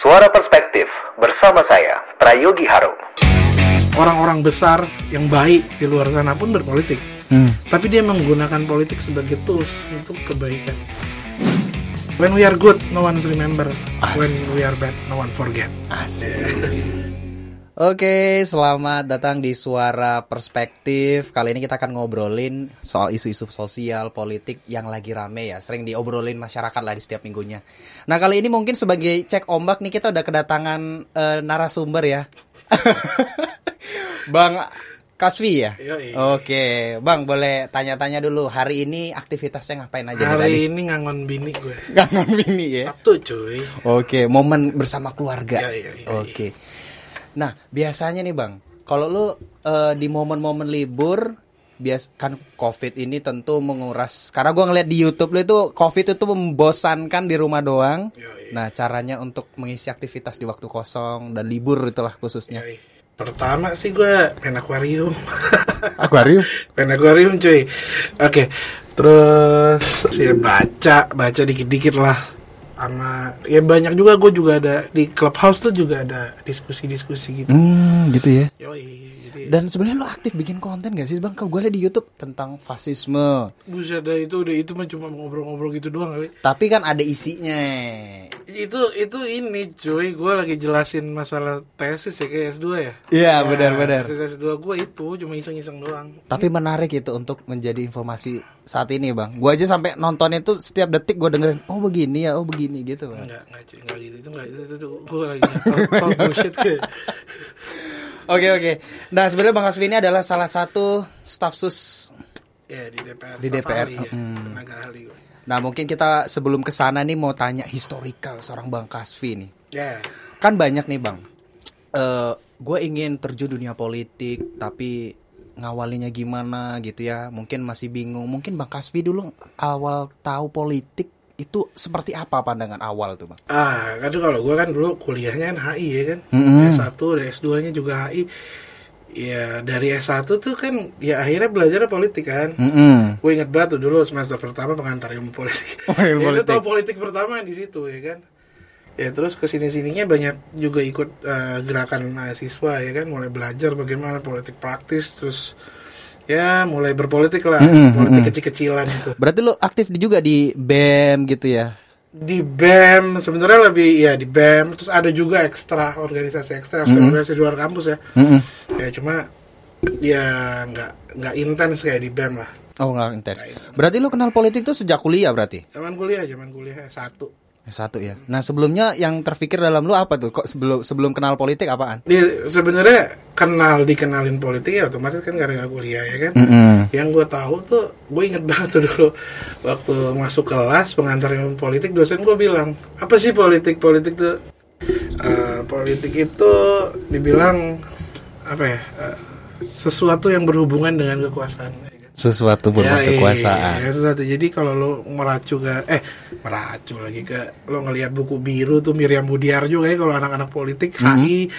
Suara Perspektif bersama saya Prayogi Harum. orang-orang besar yang baik di luar sana pun berpolitik. Hmm. Tapi dia menggunakan politik sebagai tools untuk kebaikan. When we are good, no one remember. Asik. When we are bad, no one forget. Asik. Oke, selamat datang di Suara Perspektif. Kali ini kita akan ngobrolin soal isu-isu sosial, politik yang lagi rame ya. Sering diobrolin masyarakat lah di setiap minggunya. Nah, kali ini mungkin sebagai cek ombak nih kita udah kedatangan eh, narasumber ya. Bang Kaswi ya? Yoi. Oke, Bang boleh tanya-tanya dulu. Hari ini aktivitasnya ngapain aja nih tadi? Hari ini ngangon bini gue. Kangen ini ya. Sabtu cuy. Oke, momen bersama keluarga. Iya, iya, Oke. Nah, biasanya nih Bang, kalau lu eh, di momen-momen libur bias kan COVID ini tentu menguras. Karena gua ngeliat di YouTube lu itu COVID itu membosankan di rumah doang. Yoi. Nah, caranya untuk mengisi aktivitas di waktu kosong dan libur itulah khususnya. Yoi. Pertama sih gue main akuarium. Akuarium. main akuarium cuy. Oke. Terus ya baca, baca dikit-dikit lah. Sama ya banyak juga gue juga ada di clubhouse tuh juga ada diskusi-diskusi gitu. Hmm, gitu ya. Yoi. Jadi Dan sebenarnya lu aktif bikin konten gak sih Bang? Kalau gue liat di YouTube tentang fasisme. Buset dah itu udah itu mah cuma ngobrol-ngobrol gitu doang kali. Tapi kan ada isinya. Itu itu ini cuy, gue lagi jelasin masalah tesis ya kayak S2 ya. Iya, Ya, benar-benar. Tesis S2 gue itu cuma iseng-iseng doang. Tapi menarik itu untuk menjadi informasi saat ini bang. Gua aja sampai nonton itu setiap detik gue dengerin, oh begini ya, oh begini gitu bang. Enggak, enggak cuy, enggak gitu. Itu enggak itu, itu, itu gue lagi talk bullshit kayak. Oke oke. Nah sebenarnya bang Asfi ini adalah salah satu staf sus. Ya di DPR. Di DPR, ahli ya. hmm. Ahli gue. Nah mungkin kita sebelum ke sana nih mau tanya historical seorang bang Kasvi nih. Ya. Kan banyak nih bang. Eh gue ingin terjun dunia politik tapi ngawalinya gimana gitu ya. Mungkin masih bingung. Mungkin bang Kasvi dulu awal tahu politik itu seperti apa pandangan awal tuh bang? Ah, kan kalau gue kan dulu kuliahnya kan HI ya kan. Mm-mm. S1, dan S2-nya juga HI. Ya dari S1 tuh kan ya akhirnya belajar politik kan. Mm-mm. Gue inget banget tuh dulu semester pertama pengantar ilmu politik. Oh, ilmu Ya, itu politik. tahu politik pertama di situ ya kan. Ya terus ke sini sininya banyak juga ikut eh, gerakan mahasiswa ya kan, mulai belajar bagaimana politik praktis, terus ya mulai berpolitik lah, Mm-mm, politik kecil-kecilan itu. Berarti lu aktif di- juga di BEM gitu ya? Di BEM sebenarnya lebih ya di BEM, terus ada juga ekstra organisasi ekstra, organisasi di luar kampus ya. Ya cuma ya nggak nggak intens kayak di BEM lah. Oh nggak intens. Berarti lu kenal politik tuh sejak kuliah berarti? Zaman kuliah, zaman kuliah satu. Satu ya. Nah sebelumnya yang terpikir dalam lu apa tuh? Kok sebelum sebelum kenal politik apaan? Dia sebenarnya kenal dikenalin politik ya otomatis kan gara-gara kuliah ya kan. Yang gue tahu tuh, gue inget banget tuh dulu waktu masuk kelas pengantar ilmu politik dosen gue bilang apa sih politik politik tuh Eh, politik itu dibilang apa ya eh, sesuatu yang berhubungan dengan kekuasaan. Ya kan. Sesuatu berupa iya, kekuasaan. iya, sesuatu. Jadi kalau lo meracu ke eh meracu lagi ke lo ngelihat buku biru tuh Miriam Budiarjo kayak kalau anak-anak politik HI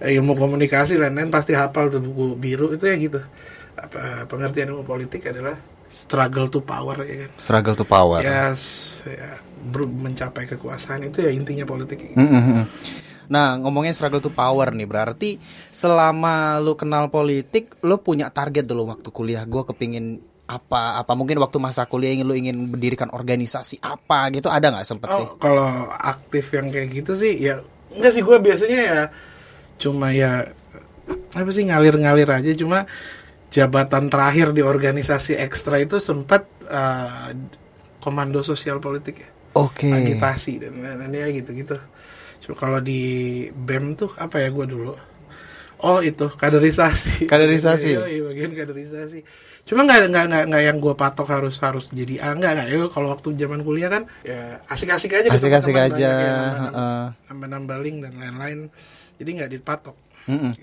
eh, ilmu komunikasi lain-lain pasti hafal tuh buku biru itu ya gitu. Apa pengertian ilmu politik adalah struggle to power ya kan. Struggle to power. Yes, ya, mencapai kekuasaan itu ya intinya politik. Mm-mm. Nah ngomongin struggle to power nih berarti selama lu kenal politik lu punya target dulu waktu kuliah gue kepingin apa apa mungkin waktu masa kuliah ingin lu ingin mendirikan organisasi apa gitu ada nggak sempet sih? Oh, kalau aktif yang kayak gitu sih ya enggak sih gue biasanya ya cuma ya apa sih ngalir-ngalir aja cuma jabatan terakhir di organisasi ekstra itu sempat eh, komando sosial politik ya Oke. agitasi dan lain-lain ya gitu-gitu. Cuma kalau di BEM tuh apa ya gue dulu? Oh itu kaderisasi. Kaderisasi. Iya, iya, bagian kaderisasi. Cuma nggak nggak nggak nggak yang gue patok harus harus jadi A nggak nggak. Ya kalau waktu zaman kuliah kan ya asik-asik aja. Asik-asik teman, aja. Nambah-nambah link dan lain-lain. Jadi nggak dipatok. Mm-mm.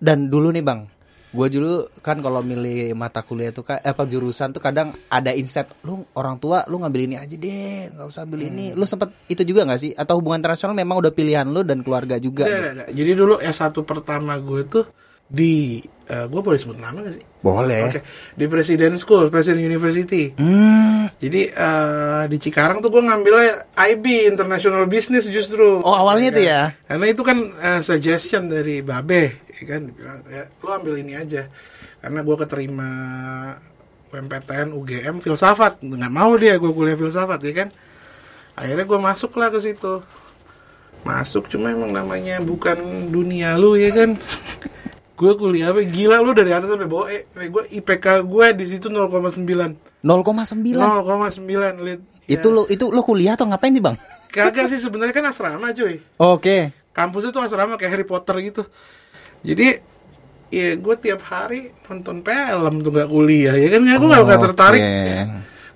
Dan dulu nih bang, gue dulu kan kalau milih mata kuliah tuh kan apa jurusan tuh kadang ada insight lu orang tua lu ngambil ini aja deh nggak usah ambil ini. Lu sempet itu juga nggak sih? Atau hubungan internasional memang udah pilihan lu dan keluarga juga Nggak, nggak, nggak. Jadi dulu S1 pertama gue tuh di uh, gue boleh sebut nama gak sih? Boleh. Oke, di Presiden School, Presiden University. Hmm. Jadi uh, di Cikarang tuh gue ngambilnya IB International Business justru. Oh awalnya Ya tuh kan? ya. Karena itu kan uh, suggestion dari Babe, ya kan? Dibilang, ya, lu ambil ini aja. Karena gue keterima UMPTN UGM filsafat, nggak mau dia gue kuliah filsafat, ya kan? Akhirnya gue masuk lah ke situ. Masuk cuma emang namanya bukan dunia lu ya kan. Gue kuliah apa gila lu dari atas sampai bawah. Eh gue IPK gue di situ 0,9 0,9 0,9. lihat Itu lo itu lo kuliah atau ngapain nih, Bang? kagak sih sebenarnya kan asrama cuy. Oke. kampus itu asrama kayak Harry Potter gitu. Jadi ya gue tiap hari nonton film tuh nggak kuliah ya kan? Gue nggak nggak tertarik. Oke.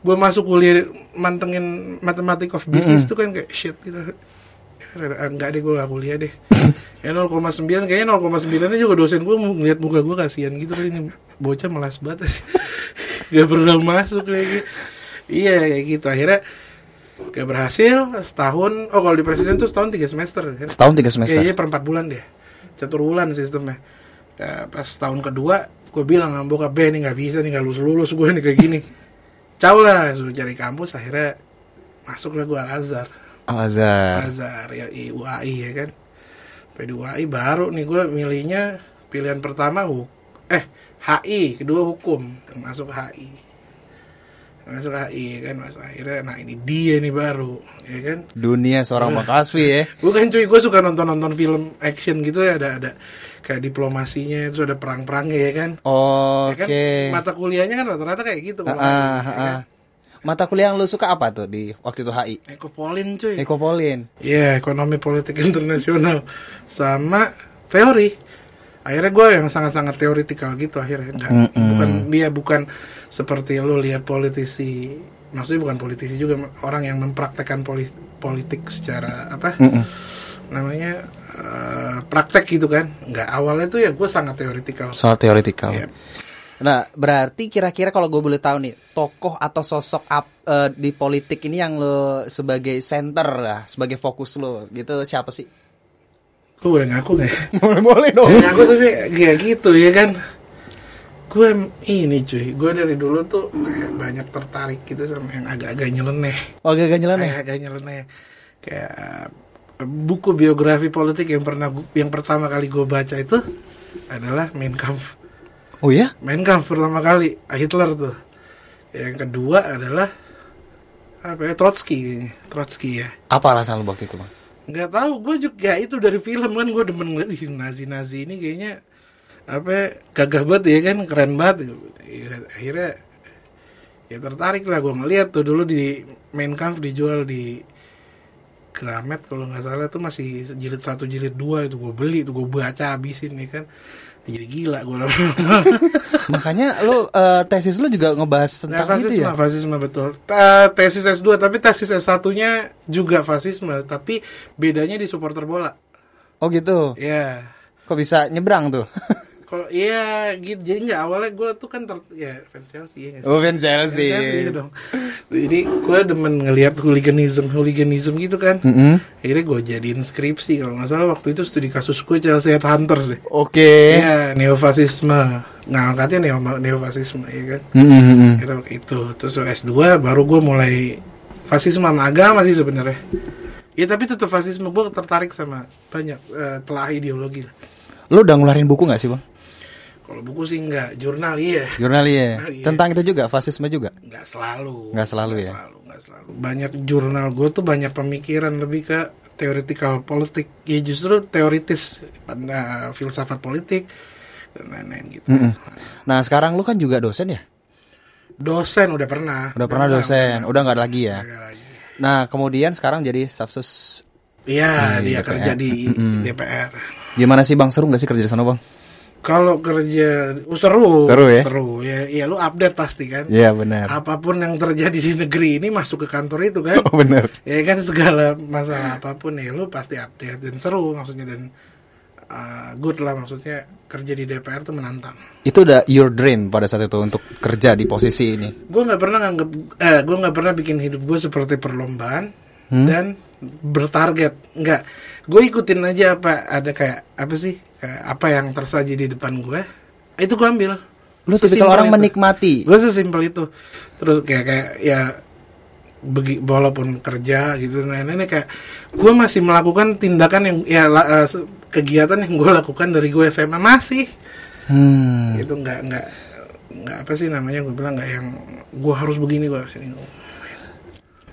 gue masuk kuliah mantengin matematik of business tuh kan kayak shit gitu Enggak deh gue gak kuliah deh. Ya 0,9 kayaknya 0,9 nya juga dosen gue ngeliat muka gue kasihan gitu. Kali ini bocah malas banget. Gak pernah masuk lagi. Iya kayak gitu. Akhirnya gak berhasil setahun oh kalau di presiden tuh setahun tiga semester kan? Setahun tiga semester. Kayaknya per 4 bulan deh. Catur bulan sistemnya. Ya, Pas tahun kedua Gue bilang sama bokap "Be, ini gak bisa nih Gak lulus-lulus gue nih kayak gini. Cau lah Suruh cari kampus Akhirnya Masuklah gue Al-Azhar Al Azhar. Al-Azhar ya I- UAI ya kan Sampai di UAI baru nih gue milihnya Pilihan pertama hu Eh HI Kedua hukum Masuk HI Masuk HI ya kan Masuk akhirnya Nah ini dia nih baru Ya kan Dunia seorang Makasfi ya. Bukan cuy, gue suka nonton-nonton film action gitu ya ada ada kayak diplomasinya itu ada perang-perangnya ya kan. Ya kan Oke. mata kuliahnya kan rata-rata kayak gitu kalau ah, ada, ya kan? Mata kuliah yang lu suka apa tuh di waktu itu HI? Ekopolin cuy. Ekopolin. Iya, ekonomi politik internasional sama teori. Akhirnya gue yang sangat-sangat teoritikal gitu akhirnya enggak Mm-mm. bukan dia bukan seperti lo lihat politisi maksudnya bukan politisi juga orang yang mempraktekkan poli- politik secara apa Mm-mm. namanya eh, praktek gitu kan nggak awalnya tuh ya gue sangat teoritikal Soal teoritikal. Iya. Nah, berarti kira-kira kalau gue boleh tahu nih, tokoh atau sosok ap, eh, di politik ini yang lo sebagai center lah, sebagai fokus lo, gitu siapa sih? gue boleh ngaku nggak ya? boleh boleh dong. Boleh ngaku tapi kayak gitu ya kan gue ini cuy gue dari dulu tuh kayak banyak tertarik gitu sama yang agak-agak nyeleneh Oh, gak nyeleneh. kayak agak nyeleneh kayak eh, buku biografi politik yang pernah yang pertama kali gue baca itu adalah Mein Kampf Oh ya? Mein Kampf pertama kali Hitler tuh yang kedua adalah apa ya Trotsky. Trotsky ya Apa alasan lo waktu itu, Bang? nggak tahu gue juga itu dari film kan gue demen ngeliat "Ih, nazi nazi ini kayaknya apa ya, gagah banget ya kan keren banget Ya, akhirnya ya tertarik lah gue ngeliat tuh dulu di main Kampf dijual di Gramet kalau nggak salah tuh masih jilid satu jilid dua itu gue beli tuh gue baca habisin nih kan jadi gila gue lama Makanya lo eh, tesis lo juga ngebahas Nah, tentang itu fasisme, ya? fasisme betul. Ta- tesis S2 tapi tesis S1-nya juga fasisme, tapi bedanya di supporter bola. Oh gitu. Ya. Kok bisa nyebrang tuh? Kalau iya gitu. Jadi nggak awalnya gue tuh kan ter ya fans Chelsea ya sih? oh, fans Fans Chelsea. iya dong. Jadi gue demen ngelihat hooliganism, hooliganism gitu kan. Mm-mm. Akhirnya gue jadiin skripsi kalau nggak salah waktu itu studi kasus gue Chelsea Headhunters deh. Oke. Iya, neofasisme. Ngangkatnya neo neofasisme ya kan. Mm-mm. Akhirnya itu terus S2 baru gue mulai fasisme sama agama sih sebenarnya. Ya tapi tetap fasisme gue tertarik sama banyak eh, telah ideologi lah. Lo udah ngeluarin buku gak sih, Bang? Kalau buku sih enggak, jurnal iya. Jurnal ya. Iya. Tentang itu juga, fasisme juga. Enggak selalu. Nggak selalu ya? Selalu, nggak selalu. Banyak jurnal gue tuh banyak pemikiran lebih ke teoretikal politik. Ya justru teoritis pada filsafat politik dan lain-lain gitu. Mm-mm. Nah, sekarang lu kan juga dosen ya? Dosen udah pernah. Udah pernah dosen, udah nggak lagi ya. Nggak lagi. Nah, kemudian sekarang jadi staf sus. Iya, Di dia DPR. kerja di Mm-mm. DPR. Gimana sih Bang? Seru nggak sih kerja di sana Bang? Kalau kerja uh, seru, Seru ya? seru ya, ya lu update pasti kan. Iya benar. Apa pun yang terjadi di negeri ini masuk ke kantor itu kan. Oh benar. ya kan segala masalah apa pun ya lu pasti update dan seru maksudnya dan uh, good lah maksudnya kerja di DPR tuh menantang. Itu udah your dream pada saat itu untuk kerja di posisi ini. Gue nggak pernah nganggep, eh gue nggak pernah bikin hidup gue seperti perlombaan Hmm? dan bertarget. Nggak. gue ikutin aja apa ada kayak apa sih kayak apa yang tersaji di depan gue itu gue ambil. Lu tipikal orang menikmati. gue sesimpel itu. Terus kayak kayak ya begi, walaupun kerja gitu nah ini kayak gue masih melakukan tindakan yang ya la- se- kegiatan yang gue lakukan dari gue SMA masih. Hmm. itu nggak nggak nggak apa sih namanya gue bilang nggak yang gue harus begini gue harus ini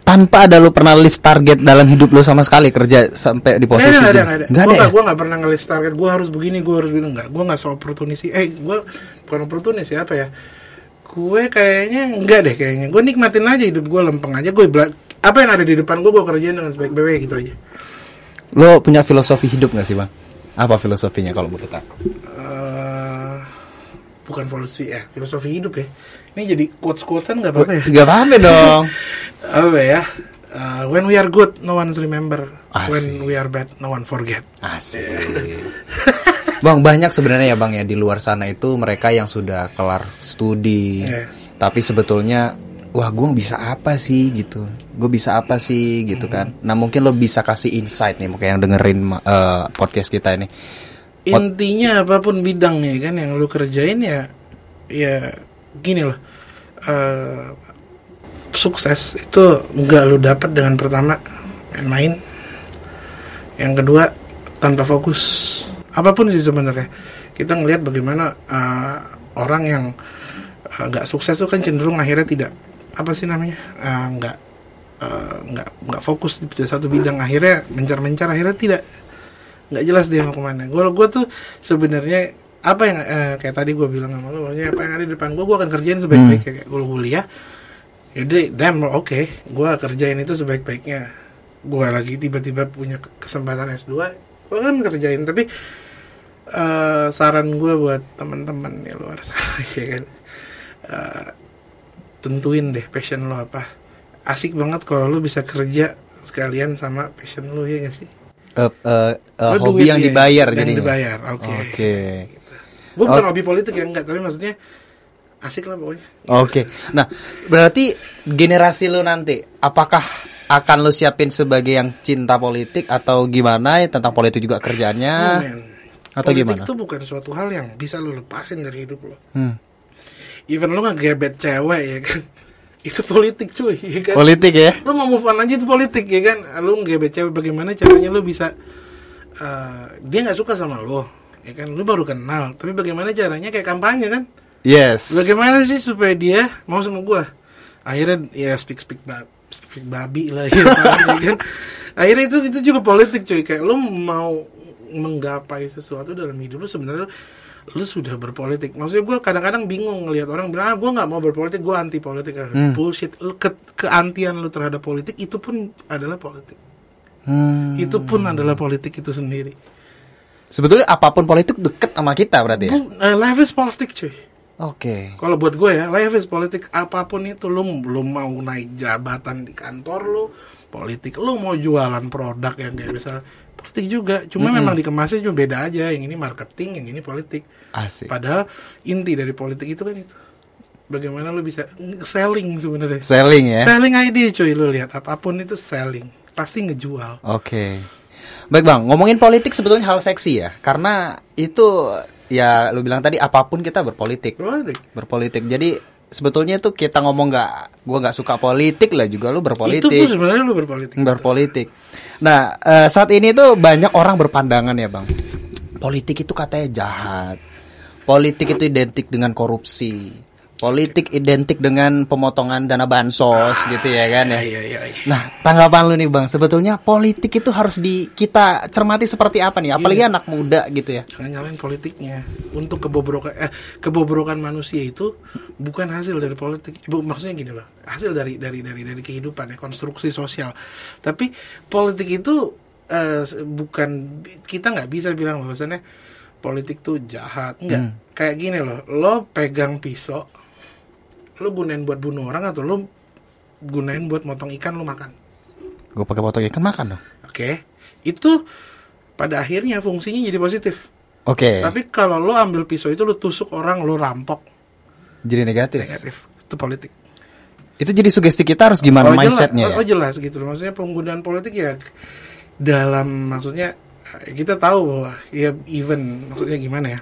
Tanpa ada lu pernah list target dalam hidup lu sama sekali kerja sampai di posisi Nggak ada, nggak ada, Gue ada ya? gue nggak pernah ngelis target. Gue harus begini, gue harus begini. Nggak, gue nggak so oportunis. Eh, gue bukan oportunis ya apa ya? Gue kayaknya enggak deh kayaknya. Gue nikmatin aja hidup gue lempeng aja. Gue apa yang ada di depan gue, gue kerjain dengan sebaik-baiknya gitu aja. Lo punya filosofi hidup gak sih bang? Apa filosofinya kalau boleh tahu? Eh, bukan filosofi ya, filosofi hidup ya. Ini jadi quotes quotesan nggak apa-apa ya? Gak paham dong. Apa ya? Eh, when we are good, no one remember. Asik. When we are bad, no one forget. Asik. bang banyak sebenarnya ya bang ya di luar sana itu mereka yang sudah kelar studi, Iya. tapi sebetulnya wah gue bisa apa sih gitu, gue bisa apa sih gitu kan. Nah mungkin lo bisa kasih insight nih mungkin yang dengerin eh, podcast kita ini. Intinya apa pun bidangnya kan yang lu kerjain ya ya gini loh eh, sukses. Itu nggak lu dapat dengan pertama main-main yang kedua tanpa fokus. Apa pun sih sebenarnya. Kita ngelihat bagaimana eh, orang yang eh, nggak sukses tuh kan cenderung akhirnya tidak apa sih namanya nggak eh, nggak nggak fokus di satu bidang. Akhirnya mencar-mencar akhirnya tidak nggak jelas dia mau ke mana. Gue gue tuh sebenarnya apa yang eh, kayak tadi gue bilang sama lo maksudnya apa yang ada di depan gue gue akan kerjain sebaik-baiknya. Kayak gue kuliah yaudah damn oke. Gue kerjain itu sebaik-baiknya. Gue lagi tiba-tiba punya ke- kesempatan S2 gue kan kerjain. Tapi eh, saran gue buat teman-teman di luar sana ya kan eh, tentuin deh passion lo apa. Asik banget kalau lo bisa kerja sekalian sama passion lo ya gak sih Eh, eh, eh, Oh, hobi yang ya, dibayar yang jadinya. dibayar, oke. Oke. gue bukan Oh. hobi politik ya enggak tapi maksudnya asik lah pokoknya Oke. Nah, berarti generasi lu nanti apakah akan lu siapin sebagai yang cinta politik atau gimana ya tentang politik juga kerjaannya Oh, atau politik gimana? itu bukan suatu hal yang bisa lo lepasin dari hidup lo Hmm. even lo ngegebet cewek ya kan itu politik cuy ya kan Politik ya? lo mau move on aja itu politik ya kan lo ngegebet cewek bagaimana caranya lo bisa eh, dia nggak suka sama lo ya kan lo baru kenal tapi bagaimana caranya kayak kampanye kan Yes. Bagaimana sih supaya dia mau sama gua? Akhirnya ya speak speak bab speak babi lah ya, ya kan. Akhirnya itu itu juga politik cuy kayak lu mau menggapai sesuatu dalam hidup lu sebenarnya lu, sudah berpolitik. Maksudnya gua kadang-kadang bingung ngelihat orang bilang ah gua nggak mau berpolitik, gua anti politik. Ah, Hmm. Bullshit. Lu ke keantian lu terhadap politik itu pun adalah politik. Hmm. Itu pun adalah politik itu sendiri. Sebetulnya apa pun politik deket sama kita berarti ya? Bu, eh, life is politik cuy. Oke. Kalau buat gue ya, life is politik apa pun itu lu lu mau naik jabatan di kantor lu, politik lu mau jualan produk yang kayak misal politik juga. Cuma memang dikemasnya cuma beda aja. Yang ini marketing, yang ini politik. Asik. Padahal inti dari politik itu kan itu. Bagaimana lu bisa selling sebenarnya. Selling ya? Selling ID cuy lu lihat apa pun itu selling. Pasti ngejual. Oke. Baik bang, ngomongin politik sebetulnya hal seksi ya, karena itu ya lu bilang tadi apa pun kita berpolitik, Politik. berpolitik. Jadi sebetulnya itu kita ngomong nggak, gua nggak suka politik lah juga lu Itu berpolitik, pun sebenarnya lu berpolitik. berpolitik. Nah eh, saat ini tuh banyak orang berpandangan ya bang, politik itu katanya jahat, politik itu identik dengan korupsi, politik identik dengan pemotongan dana bansos gitu ya kan ya. Iya, iya, iya. Nah, tanggapan lu nih Bang, sebetulnya politik itu harus di kita cermati seperti apa nih? Apalagi anak muda gitu ya. Jangan nyalain politiknya. Untuk kebobrokan eh kebobrokan manusia itu bukan hasil dari politik. Bu, maksudnya gini loh, hasil dari dari dari dari kehidupan ya, konstruksi sosial. Tapi politik itu eh, bukan kita nggak bisa bilang bahwasannya politik tuh jahat. Enggak. Hmm. Kayak gini loh, lo pegang pisau, lo gunain buat bunuh orang atau lo gunain buat motong ikan lo makan. Gue pakai potong ikan makan dong. Oke. Itu pada akhirnya fungsinya jadi positif. Oke. Tapi kalau lo ambil pisau itu lo tusuk orang, lo rampok, Jadi negatif. negatif. Itu politik. Itu jadi sugesti kita harus gimana Oh, mindsetnya jelas, ya? oh, jelas gitu. Maksudnya penggunaan politik ya dalam maksudnya eh, kita tahu bahwa ya even maksudnya gimana ya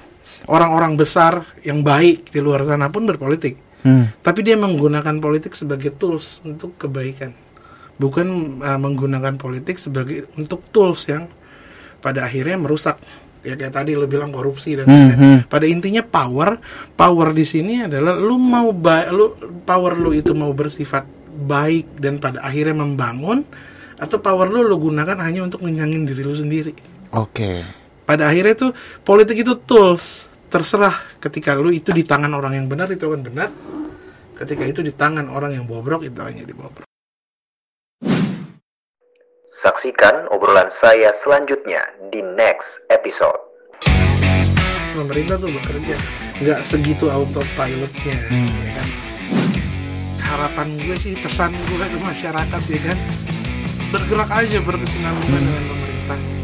orang-orang besar yang baik di luar sana pun berpolitik Hmm. tapi dia menggunakan politik sebagai tools untuk kebaikan bukan uh, menggunakan politik sebagai untuk tools yang pada akhirnya merusak ya kayak tadi lo bilang korupsi dan Hmm, hmm. pada intinya power power di sini adalah lu mau ba- lu power lu itu mau bersifat baik dan pada akhirnya membangun atau power lu lu gunakan hanya untuk ngenyangin diri lu sendiri Oke. pada akhirnya tuh politik itu tools terserah ketika lu itu di tangan orang yang benar itu akan benar. Ketika itu di tangan orang yang bobrok itu hanya dibobrok Saksikan obrolan saya selanjutnya di next episode. pemerintah tuh bekerja. Nggak segitu autopilotnya ya kan? Harapan gue sih pesan gue ke masyarakat ya kan? Bergerak aja berkesinambungan dengan pemerintah